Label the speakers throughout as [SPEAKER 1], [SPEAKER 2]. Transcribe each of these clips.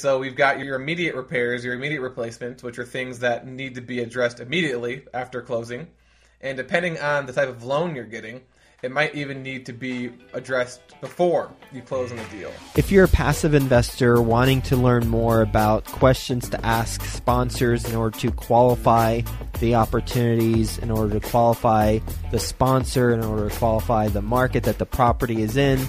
[SPEAKER 1] So we've got your immediate repairs, your immediate replacements, which are things that need to be addressed immediately after closing. And depending on the type of loan you're getting, it might even need to be addressed before you close on the deal.
[SPEAKER 2] If you're a passive investor wanting to learn more about questions to ask sponsors in order to qualify the opportunities, in order to qualify the sponsor, in order to qualify the market that the property is in,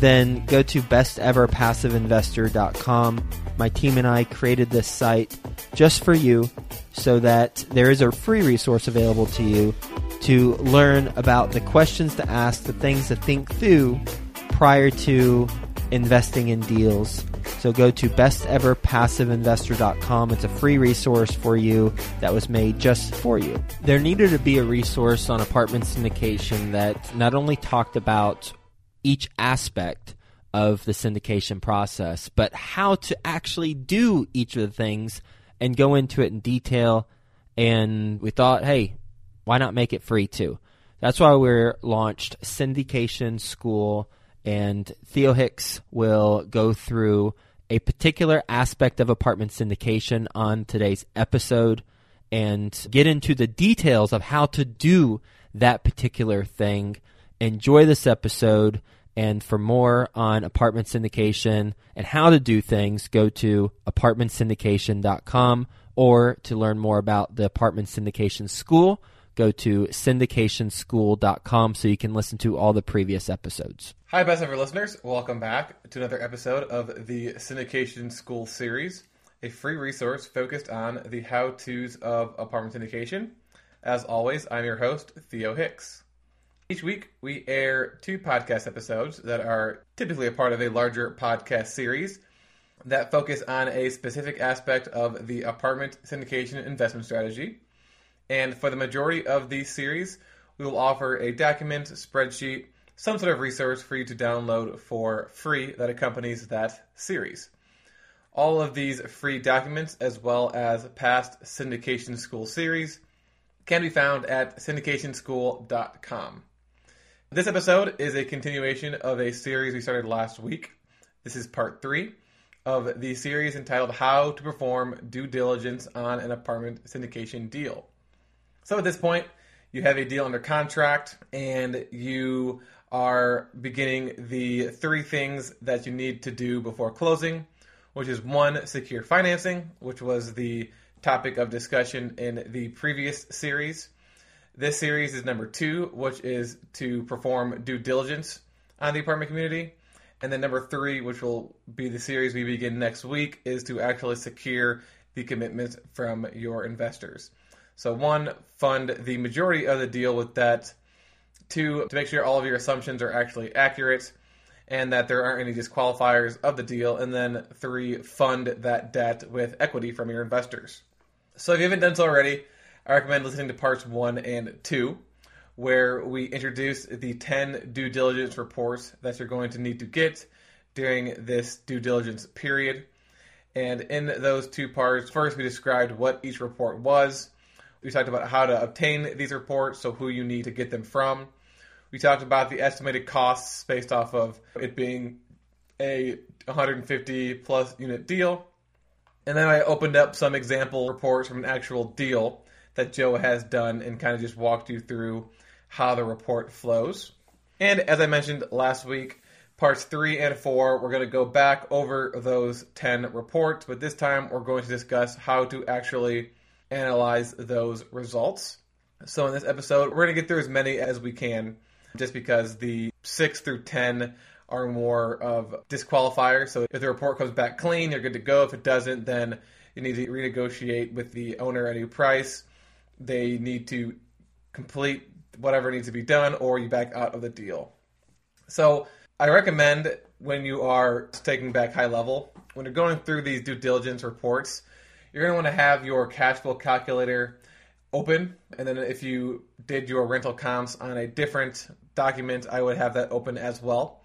[SPEAKER 2] then go to besteverpassiveinvestor.com. My team and I created this site just for you so that there is a free resource available to you to learn about the questions to ask, the things to think through prior to investing in deals. So go to besteverpassiveinvestor.com. It's a free resource for you that was made just for you. There needed to be a resource on apartment syndication that not only talked about each aspect of the syndication process, but how to actually do each of the things and go into it in detail. And we thought, hey, why not make it free too? That's why we launched Syndication School, and Theo Hicks will go through a particular aspect of apartment syndication on today's episode and get into the details of how to do that particular thing. Enjoy this episode. And for more on apartment syndication and how to do things, go to apartmentsyndication.com or to learn more about the apartment syndication school go to syndicationschool.com so you can listen to all the previous episodes.
[SPEAKER 1] Hi, best ever listeners. Welcome back to another episode of the Syndication School series, a free resource focused on the how to's of apartment syndication. As always, I'm your host, Theo Hicks. Each week, we air two podcast episodes that are typically a part of a larger podcast series that focus on a specific aspect of the apartment syndication investment strategy. And for the majority of these series, we will offer a document, spreadsheet, some sort of resource for you to download for free that accompanies that series. All of these free documents, as well as past Syndication School series, can be found at syndicationschool.com. This episode is a continuation of a series we started last week. This is part three of the series entitled How to Perform Due Diligence on an Apartment Syndication Deal. So at this point, you have a deal under contract and you are beginning the three things that you need to do before closing, which is one, secure financing, which was the topic of discussion in the previous series. This series is number two, which is to perform due diligence on the apartment community. And then number three, which will be the series we begin next week, is to actually secure the commitments from your investors. So one, fund the majority of the deal with debt. Two, to make sure all of your assumptions are actually accurate and that there aren't any disqualifiers of the deal. And then three, fund that debt with equity from your investors. So if you haven't done so already, I recommend listening to parts one and two, where we introduce the 10 due diligence reports that you're going to need to get during this due diligence period. And in those two parts, first we described what each report was. We talked about how to obtain these reports, so who you need to get them from. We talked about the estimated costs based off of it being a 150 plus unit deal. And then I opened up some example reports from an actual deal that Joe has done and kind of just walked you through how the report flows. And as I mentioned last week, parts three and four, we're going to go back over those 10 reports, but this time we're going to discuss how to actually analyze those results. So in this episode, we're going to get through as many as we can, just because the six through ten are more of disqualifiers. So if the report comes back clean, you're good to go. If it doesn't, then you need to renegotiate with the owner a new price. They need to complete whatever needs to be done, or you back out of the deal. So I recommend when you are taking back high level, when you're going through these due diligence reports, you're going to want to have your cash flow calculator open. And then if you did your rental comps on a different document, I would have that open as well.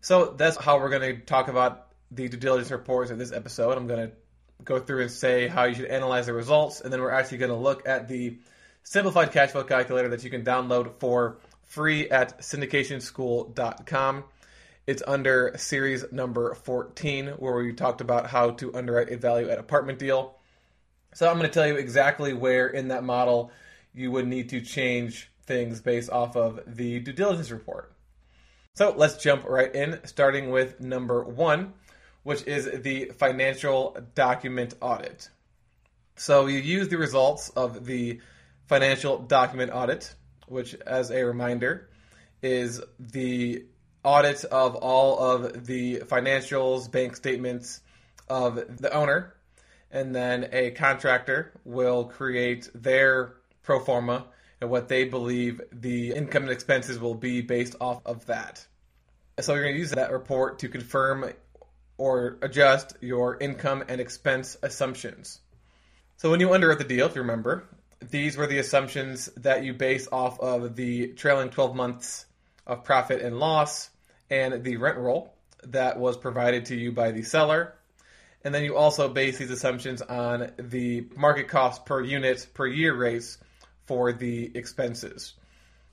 [SPEAKER 1] So that's how we're going to talk about the due diligence reports in this episode. I'm going to go through and say how you should analyze the results, and then we're actually going to look at the simplified cash flow calculator that you can download for free at syndicationschool.com. It's under series number 14, where we talked about how to underwrite a value add apartment deal. So I'm going to tell you exactly where in that model you would need to change things based off of the due diligence report. So let's jump right in, starting with number one, which is the financial document audit. So you use the results of the financial document audit, which, as a reminder, is the audit of all of the financials, bank statements of the owner, and then a contractor will create their pro forma and what they believe the income and expenses will be based off of that. So you're going to use that report to confirm or adjust your income and expense assumptions. So when you underwrite the deal, if you remember, these were the assumptions that you base off of the trailing 12 months of profit and loss and the rent roll that was provided to you by the seller. And then you also base these assumptions on the market cost per unit per year rates for the expenses.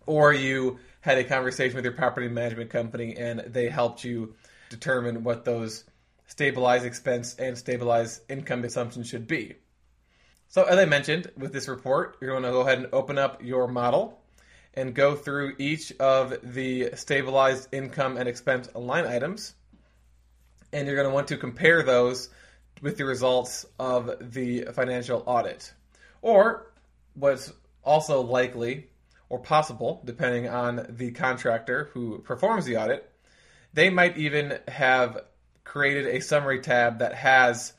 [SPEAKER 1] Or you had a conversation with your property management company and they helped you determine what those stabilized expense and stabilized income assumptions should be. So, as I mentioned with this report, you're going to go ahead and open up your model and go through each of the stabilized income and expense line items. And you're going to want to compare those with the results of the financial audit. Or what's also likely or possible, depending on the contractor who performs the audit, they might even have created a summary tab that has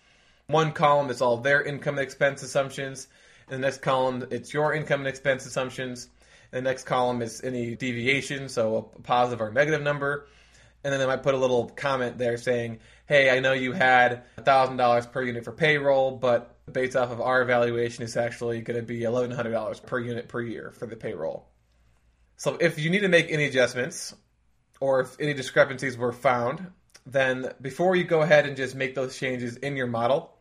[SPEAKER 1] one column that's all their income and expense assumptions, and the next column it's your income and expense assumptions. And the next column is any deviation, so a positive or negative number. And then they might put a little comment there saying, hey, I know you had $1,000 per unit for payroll, but based off of our evaluation, it's actually going to be $1,100 per unit per year for the payroll. So if you need to make any adjustments or if any discrepancies were found, then before you go ahead and just make those changes in your model,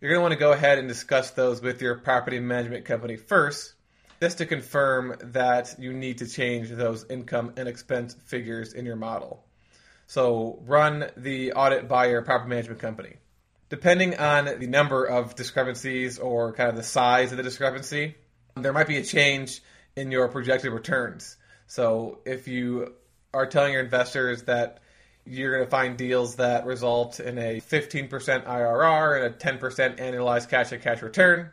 [SPEAKER 1] you're going to want to go ahead and discuss those with your property management company first, just to confirm that you need to change those income and expense figures in your model. So run the audit by your property management company. Depending on the number of discrepancies or kind of the size of the discrepancy, there might be a change in your projected returns. So if you are telling your investors that you're going to find deals that result in a 15% IRR and a 10% annualized cash on cash return.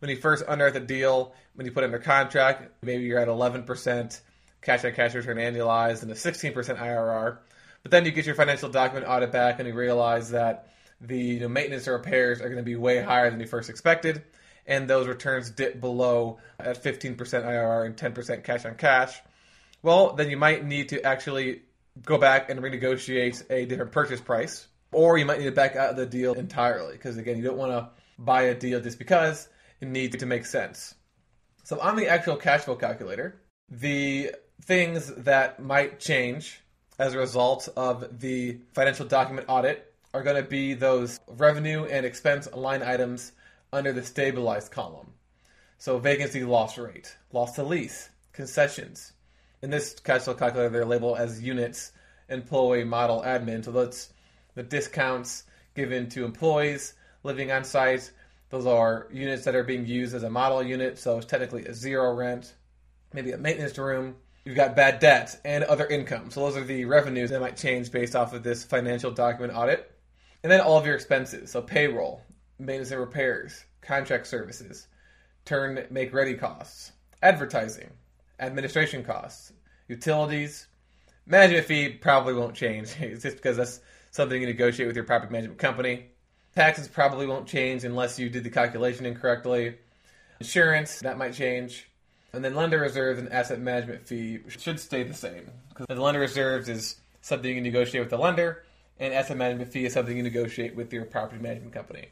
[SPEAKER 1] When you first underwrite the deal, when you put it under contract, maybe you're at 11% cash on cash return annualized and a 16% IRR. But then you get your financial document audit back and you realize that the you know, maintenance or repairs are going to be way higher than you first expected. And those returns dip below at 15% IRR and 10% cash on cash. Well, then you might need to actually go back and renegotiate a different purchase price, or you might need to back out of the deal entirely because again, you don't want to buy a deal just because it needs to make sense. So on the actual cash flow calculator, the things that might change as a result of the financial document audit are going to be those revenue and expense line items under the stabilized column. So vacancy loss rate, loss to lease, concessions, in this cash calculator, they're labeled as units, employee model admin. So that's the discounts given to employees living on site. Those are units that are being used as a model unit, so it's technically a zero rent, maybe a maintenance room. You've got bad debt and other income. So those are the revenues that might change based off of this financial document audit. And then all of your expenses, so payroll, maintenance and repairs, contract services, turn make ready costs, advertising, administration costs, utilities. Management fee probably won't change. It's just because that's something you negotiate with your property management company. Taxes probably won't change unless you did the calculation incorrectly. Insurance, that might change. And then lender reserves and asset management fee should stay the same. Because the lender reserves is something you negotiate with the lender, and asset management fee is something you negotiate with your property management company.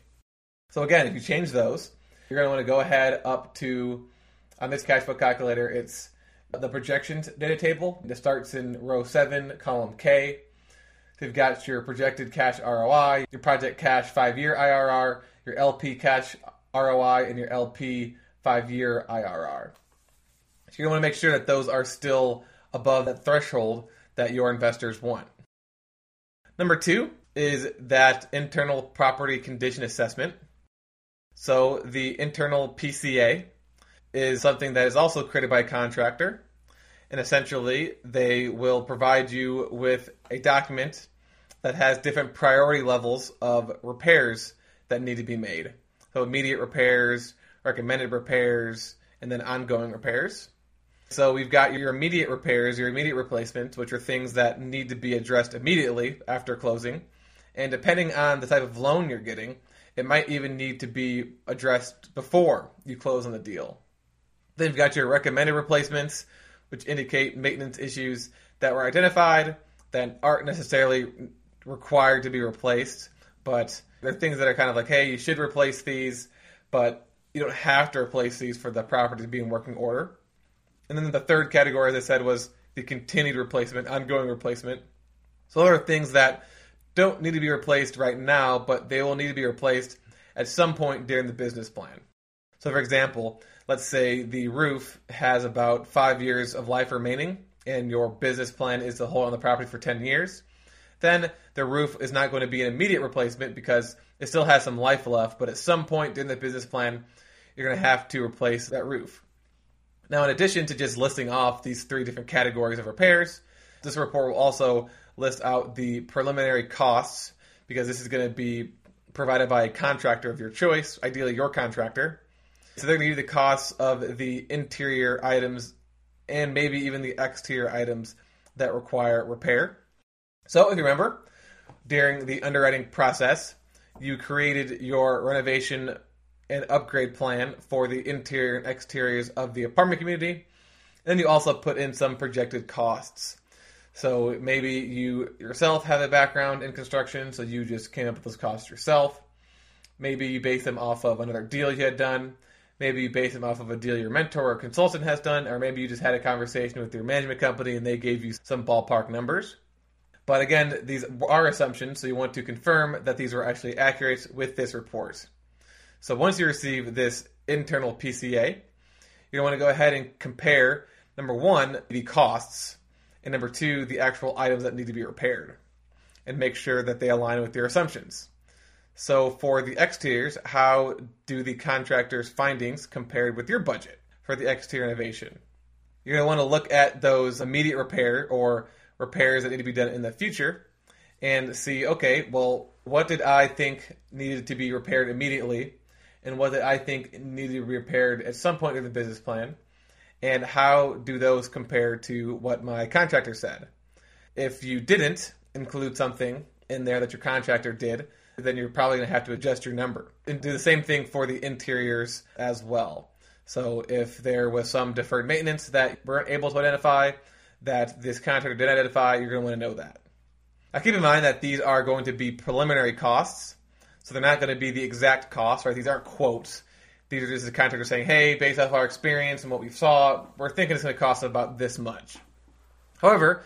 [SPEAKER 1] So again, if you change those, you're going to want to go ahead up to on this cash flow calculator, it's the projections data table. It starts in row 7, column K. So you've got your projected cash ROI, your project cash 5 year IRR, your LP cash ROI, and your LP 5 year IRR. So you want to make sure that those are still above that threshold that your investors want. Number two is that internal property condition assessment. So the internal PCA is something that is also created by a contractor. And essentially, they will provide you with a document that has different priority levels of repairs that need to be made. So immediate repairs, recommended repairs, and then ongoing repairs. So we've got your immediate repairs, your immediate replacements, which are things that need to be addressed immediately after closing. And depending on the type of loan you're getting, it might even need to be addressed before you close on the deal. Then you've got your recommended replacements, which indicate maintenance issues that were identified that aren't necessarily required to be replaced, but they're things that are kind of like, hey, you should replace these, but you don't have to replace these for the property to be in working order. And then the third category, as I said, was the continued replacement, ongoing replacement. So there are things that don't need to be replaced right now, but they will need to be replaced at some point during the business plan. So, for example, let's say the roof has about five years of life remaining, and your business plan is to hold on the property for 10 years. Then the roof is not going to be an immediate replacement because it still has some life left, but at some point during the business plan, you're going to have to replace that roof. Now, in addition to just listing off these three different categories of repairs, this report will also list out the preliminary costs because this is going to be provided by a contractor of your choice, ideally your contractor. So they're going to you the costs of the interior items and maybe even the exterior items that require repair. So if you remember, during the underwriting process, you created your renovation and upgrade plan for the interior and exteriors of the apartment community. And you also put in some projected costs. So maybe you yourself have a background in construction, so you just came up with those costs yourself. Maybe you base them off of another deal you had done. Maybe you base them off of a deal your mentor or consultant has done, or maybe you just had a conversation with your management company and they gave you some ballpark numbers. But again, these are assumptions, so you want to confirm that these were actually accurate with this report. So once you receive this internal PCA, you want to go ahead and compare number one, the costs, and number two, the actual items that need to be repaired, and make sure that they align with your assumptions. So for the exteriors, how do the contractor's findings compared with your budget for the exterior innovation? You're going to want to look at those immediate repair or repairs that need to be done in the future and see, okay, well, what did I think needed to be repaired immediately and what did I think needed to be repaired at some point in the business plan? And how do those compare to what my contractor said? If you didn't include something in there that your contractor did, then you're probably going to have to adjust your number. And do the same thing for the interiors as well. So if there was some deferred maintenance that we weren't able to identify, that this contractor did not identify, you're going to want to know that. Now keep in mind that these are going to be preliminary costs, so they're not going to be the exact cost, right? These aren't quotes. These are just the contractor saying, hey, based off our experience and what we saw, we're thinking it's going to cost about this much. However,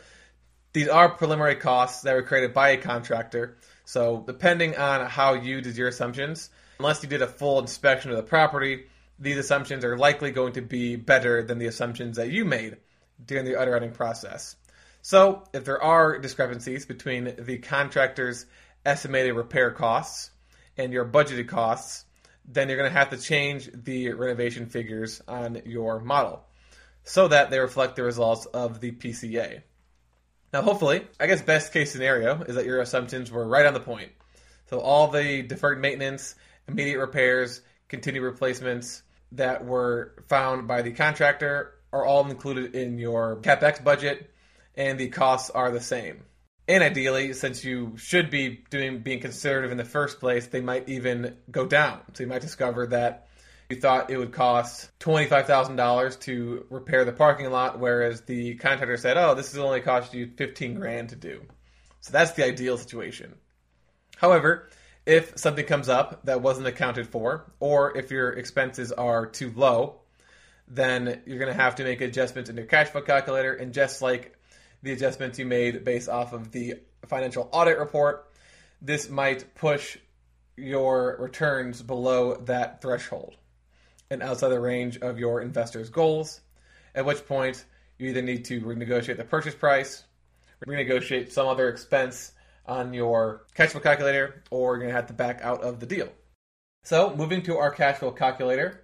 [SPEAKER 1] these are preliminary costs that were created by a contractor. So depending on how you did your assumptions, unless you did a full inspection of the property, these assumptions are likely going to be better than the assumptions that you made during the underwriting process. So if there are discrepancies between the contractor's estimated repair costs and your budgeted costs, then you're going to have to change the renovation figures on your model so that they reflect the results of the PCA. Now, hopefully, I guess best case scenario is that your assumptions were right on the point. So all the deferred maintenance, immediate repairs, continued replacements that were found by the contractor are all included in your capex budget, and the costs are the same. And ideally, since you should be doing being conservative in the first place, they might even go down. So you might discover that you thought it would cost twenty five thousand dollars to repair the parking lot, whereas the contractor said, "Oh, this is only cost you fifteen grand to do." So that's the ideal situation. However, if something comes up that wasn't accounted for, or if your expenses are too low, then you're going to have to make adjustments in your cash flow calculator. And just like the adjustments you made based off of the financial audit report, this might push your returns below that threshold and outside the range of your investor's goals, at which point you either need to renegotiate the purchase price, renegotiate some other expense on your cash flow calculator, or you're going to have to back out of the deal. So, moving to our cash flow calculator,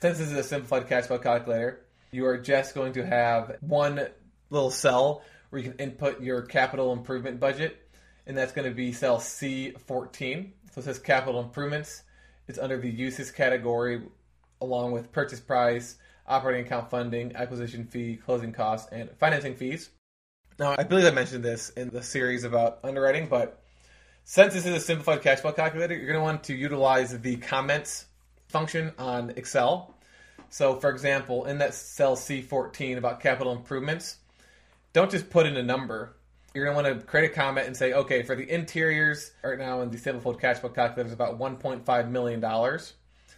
[SPEAKER 1] since this is a simplified cash flow calculator, you are just going to have one little cell where you can input your capital improvement budget, and that's going to be cell C14. So it says capital improvements. It's under the uses category, along with purchase price, operating account funding, acquisition fee, closing costs, and financing fees. Now, I believe I mentioned this in the series about underwriting, but since this is a simplified cash flow calculator, you're going to want to utilize the comments function on Excel. So, for example, in that cell C14 about capital improvements, don't just put in a number. You're going to want to create a comment and say, okay, for the interiors, right now in the simplified cash flow calculator is about $1.5 million.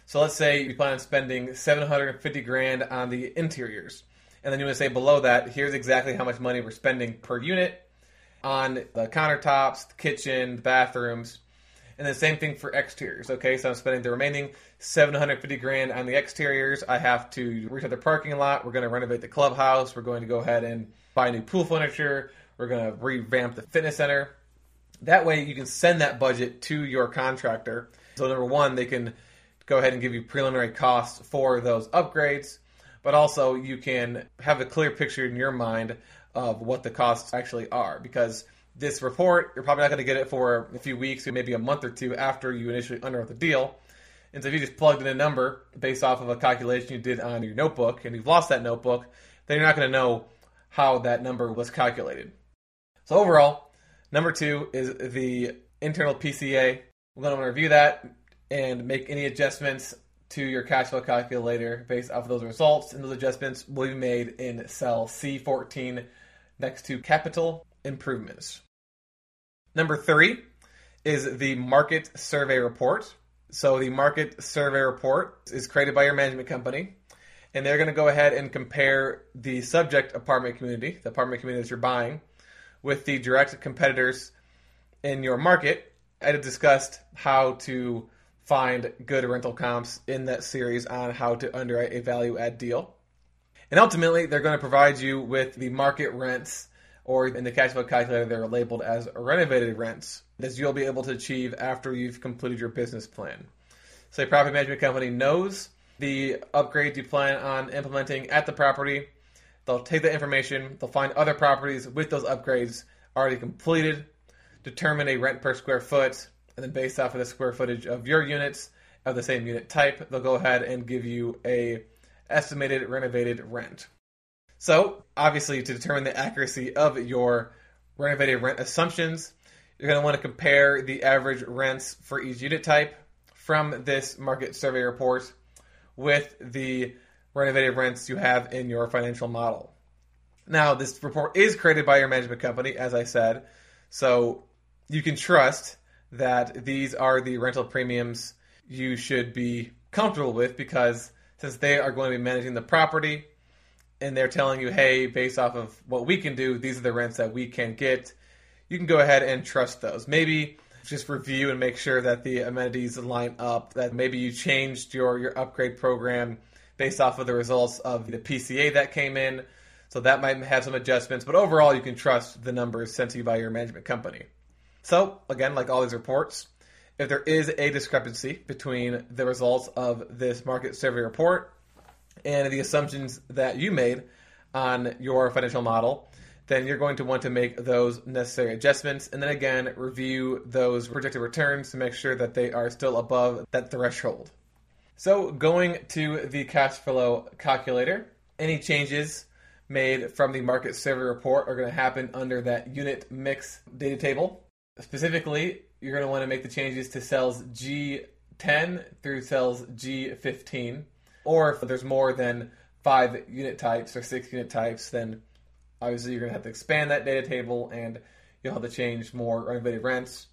[SPEAKER 1] So let's say you plan on spending 750 grand on the interiors. And then you want to say below that, here's exactly how much money we're spending per unit on the countertops, the kitchen, the bathrooms. And the same thing for exteriors. Okay, so I'm spending the remaining 750 grand on the exteriors. I have to rehab the parking lot. We're going to renovate the clubhouse. We're going to go ahead and buy new pool furniture. We're going to revamp the fitness center. That way, you can send that budget to your contractor. So, number one, they can go ahead and give you preliminary costs for those upgrades, but also you can have a clear picture in your mind of what the costs actually are because this report, you're probably not going to get it for a few weeks maybe a month or two after you initially underwrote the deal. And so if you just plugged in a number based off of a calculation you did on your notebook and you've lost that notebook, then you're not going to know how that number was calculated. So overall, number two is the internal PCA. We're going to review that and make any adjustments to your cash flow calculator based off of those results. And those adjustments will be made in cell C14 next to capital improvements. Number three is the market survey report. So the market survey report is created by your management company, and they're going to go ahead and compare the subject apartment community, the apartment community that you're buying, with the direct competitors in your market. I discussed how to find good rental comps in that series on how to underwrite a value add deal. And ultimately, they're going to provide you with the market rents, or in the cash flow calculator, they're labeled as renovated rents, that you'll be able to achieve after you've completed your business plan. So, a property management company knows the upgrades you plan on implementing at the property. They'll take that information, they'll find other properties with those upgrades already completed, determine a rent per square foot, and then based off of the square footage of your units of the same unit type, they'll go ahead and give you a estimated renovated rent. So, obviously, to determine the accuracy of your renovated rent assumptions, you're going to want to compare the average rents for each unit type from this market survey report with the renovated rents you have in your financial model. Now, this report is created by your management company, as I said, so you can trust that these are the rental premiums you should be comfortable with because since they are going to be managing the property and they're telling you, hey, based off of what we can do, these are the rents that we can get, you can go ahead and trust those. Maybe just review and make sure that the amenities line up, that maybe you changed your, your upgrade program based off of the results of the PCA that came in. So that might have some adjustments, but overall, you can trust the numbers sent to you by your management company. So, again, like all these reports, if there is a discrepancy between the results of this market survey report and the assumptions that you made on your financial model, then you're going to want to make those necessary adjustments and then again review those projected returns to make sure that they are still above that threshold. So, going to the cash flow calculator, any changes made from the market survey report are going to happen under that unit mix data table. Specifically, you're going to want to make the changes to cells G10 through cells G15. Or if there's more than five unit types or six unit types, then obviously you're going to have to expand that data table and you'll have to change more renovated rents.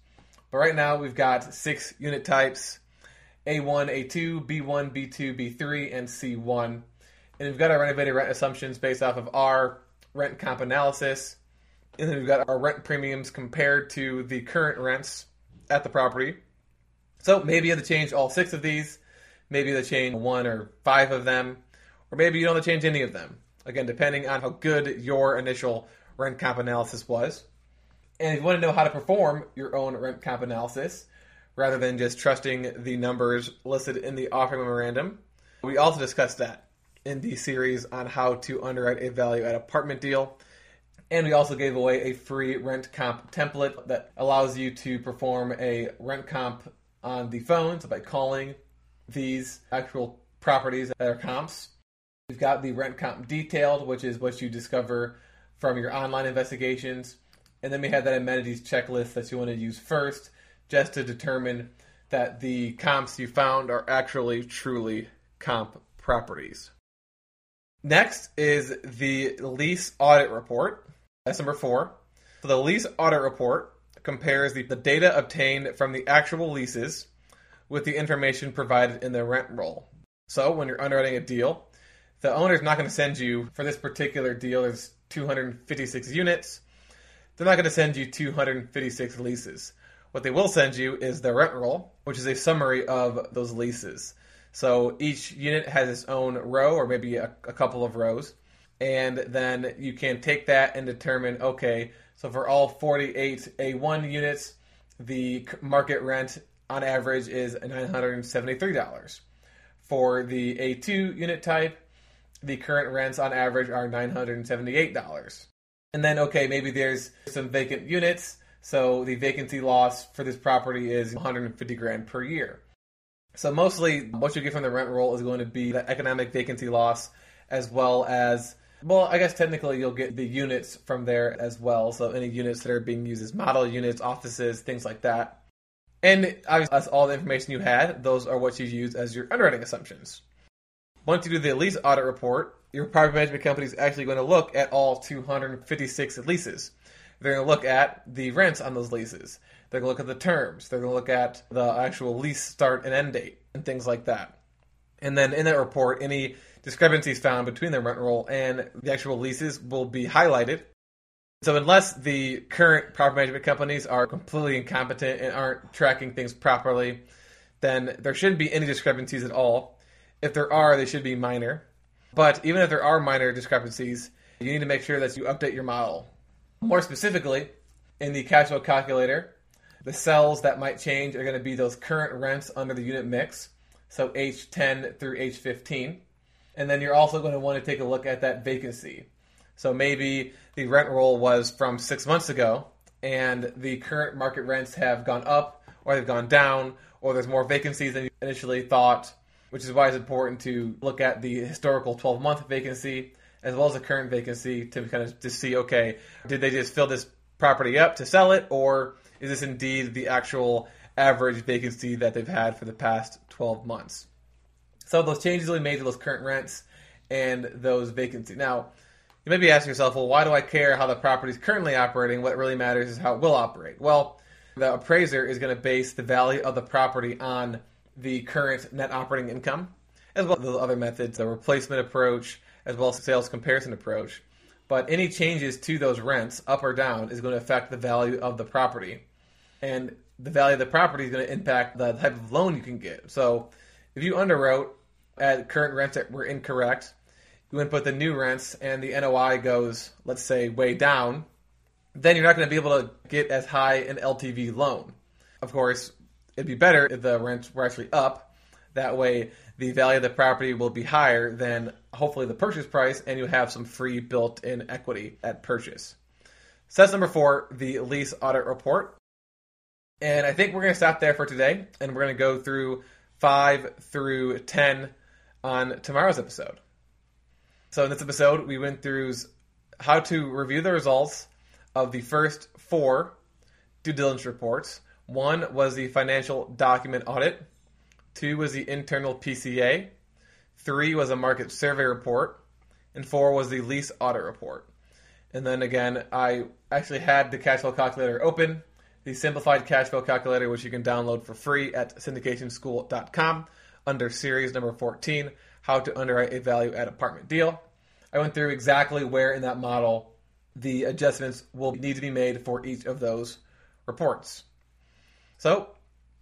[SPEAKER 1] But right now we've got six unit types A1, A2, B1, B2, B3, and C1. And we've got our renovated rent assumptions based off of our rent comp analysis and then we've got our rent premiums compared to the current rents at the property. So maybe you have to change all six of these, maybe you have to change one or five of them, or maybe you don't have to change any of them. Again, depending on how good your initial rent comp analysis was. And if you want to know how to perform your own rent comp analysis, rather than just trusting the numbers listed in the offering memorandum, we also discussed that in the series on how to underwrite a value add apartment deal. And we also gave away a free rent comp template that allows you to perform a rent comp on the phone. So by calling these actual properties that are comps, we've got the rent comp detailed, which is what you discover from your online investigations. And then we have that amenities checklist that you want to use first just to determine that the comps you found are actually truly comp properties. Next is the lease audit report. That's number four. So the lease audit report compares the, the data obtained from the actual leases with the information provided in the rent roll. So when you're underwriting a deal, the owner's not going to send you for this particular deal. There's 256 units. They're not going to send you 256 leases. What they will send you is the rent roll, which is a summary of those leases. So each unit has its own row, or maybe a, a couple of rows, and then you can take that and determine okay, so for all 48 A1 units, the market rent on average is $973. For the A2 unit type, the current rents on average are $978. And then, okay, maybe there's some vacant units, so the vacancy loss for this property is 150 grand per year. So mostly what you get from the rent roll is going to be the economic vacancy loss as well as well, I guess technically you'll get the units from there as well. So any units that are being used as model units, offices, things like that. And obviously that's all the information you had. Those are what you use as your underwriting assumptions. Once you do the lease audit report, your property management company is actually going to look at all 256 leases. They're going to look at the rents on those leases. They're going to look at the terms. They're going to look at the actual lease start and end date and things like that. And then in that report, any discrepancies found between the rent roll and the actual leases will be highlighted. So unless the current property management companies are completely incompetent and aren't tracking things properly, then there shouldn't be any discrepancies at all. If there are, they should be minor. But even if there are minor discrepancies, you need to make sure that you update your model. More specifically, in the cash flow calculator, the cells that might change are going to be those current rents under the unit mix, so H10 through H15. And then you're also going to want to take a look at that vacancy. So maybe the rent roll was from six months ago, and the current market rents have gone up, or they've gone down, or there's more vacancies than you initially thought, which is why it's important to look at the historical 12 month vacancy as well as the current vacancy to kind of to see okay, did they just fill this property up to sell it, or is this indeed the actual average vacancy that they've had for the past 12 months? So those changes be made to those current rents and those vacancies. Now, you may be asking yourself, well, why do I care how the property is currently operating? What really matters is how it will operate. Well, the appraiser is going to base the value of the property on the current net operating income, as well as the other methods, the replacement approach, as well as the sales comparison approach. But any changes to those rents, up or down, is going to affect the value of the property. And the value of the property is going to impact the type of loan you can get. So if you underwrote Uh, at current rents that were incorrect, you input the new rents and the NOI goes, let's say, way down, then you're not going to be able to get as high an LTV loan. Of course, it'd be better if the rents were actually up. That way, the value of the property will be higher than hopefully the purchase price, and you have some free built in equity at purchase. So that's number four, the lease audit report. And I think we're going to stop there for today, and we're going to go through five through 10 on tomorrow's episode. So in this episode, we went through how to review the results of the first four due diligence reports. One was the financial document audit. Two was the internal PCA. Three was a market survey report. And four was the lease audit report. And then again, I actually had the cash flow calculator open, the simplified cash flow calculator, which you can download for free at syndicationschool.com under series number 14, how to underwrite a value add apartment deal. I went through exactly where in that model the adjustments will need to be made for each of those reports. So,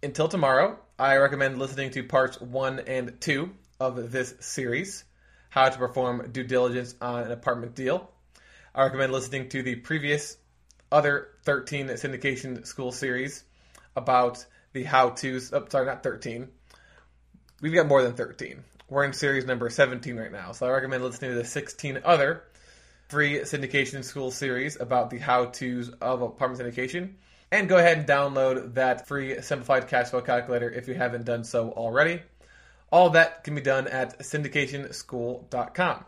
[SPEAKER 1] until tomorrow, I recommend listening to parts one and two of this series How to Perform Due Diligence on an Apartment Deal. I recommend listening to the previous other 13 syndication school series about the how to's. Oh, sorry, not 13. We've got more than 13. We're in series number 17 right now. So I recommend listening to the 16 other free syndication school series about the how to's of apartment syndication. And go ahead and download that free simplified cash flow calculator if you haven't done so already. All that can be done at syndicationschool.com.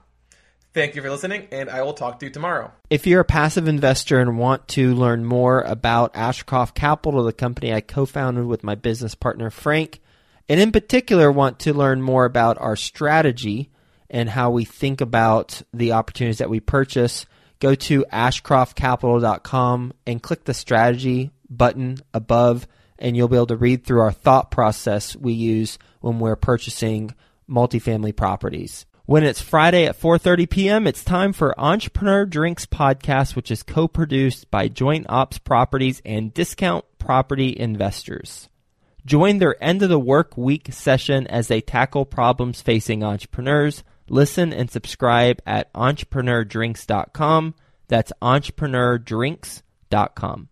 [SPEAKER 1] Thank you for listening, and I will talk to you tomorrow.
[SPEAKER 2] If you're a passive investor and want to learn more about Ashcroft Capital, the company I co founded with my business partner Frank, and in particular want to learn more about our strategy and how we think about the opportunities that we purchase, go to ashcroftcapital.com and click the strategy button above, and you'll be able to read through our thought process we use when we're purchasing multifamily properties. When it's Friday at 4:30 p.m., it's time for Entrepreneur Drinks podcast, which is co-produced by Joint Ops Properties and Discount Property Investors. Join their end of the work week session as they tackle problems facing entrepreneurs. Listen and subscribe at entrepreneurdrinks.com. That's entrepreneurdrinks.com.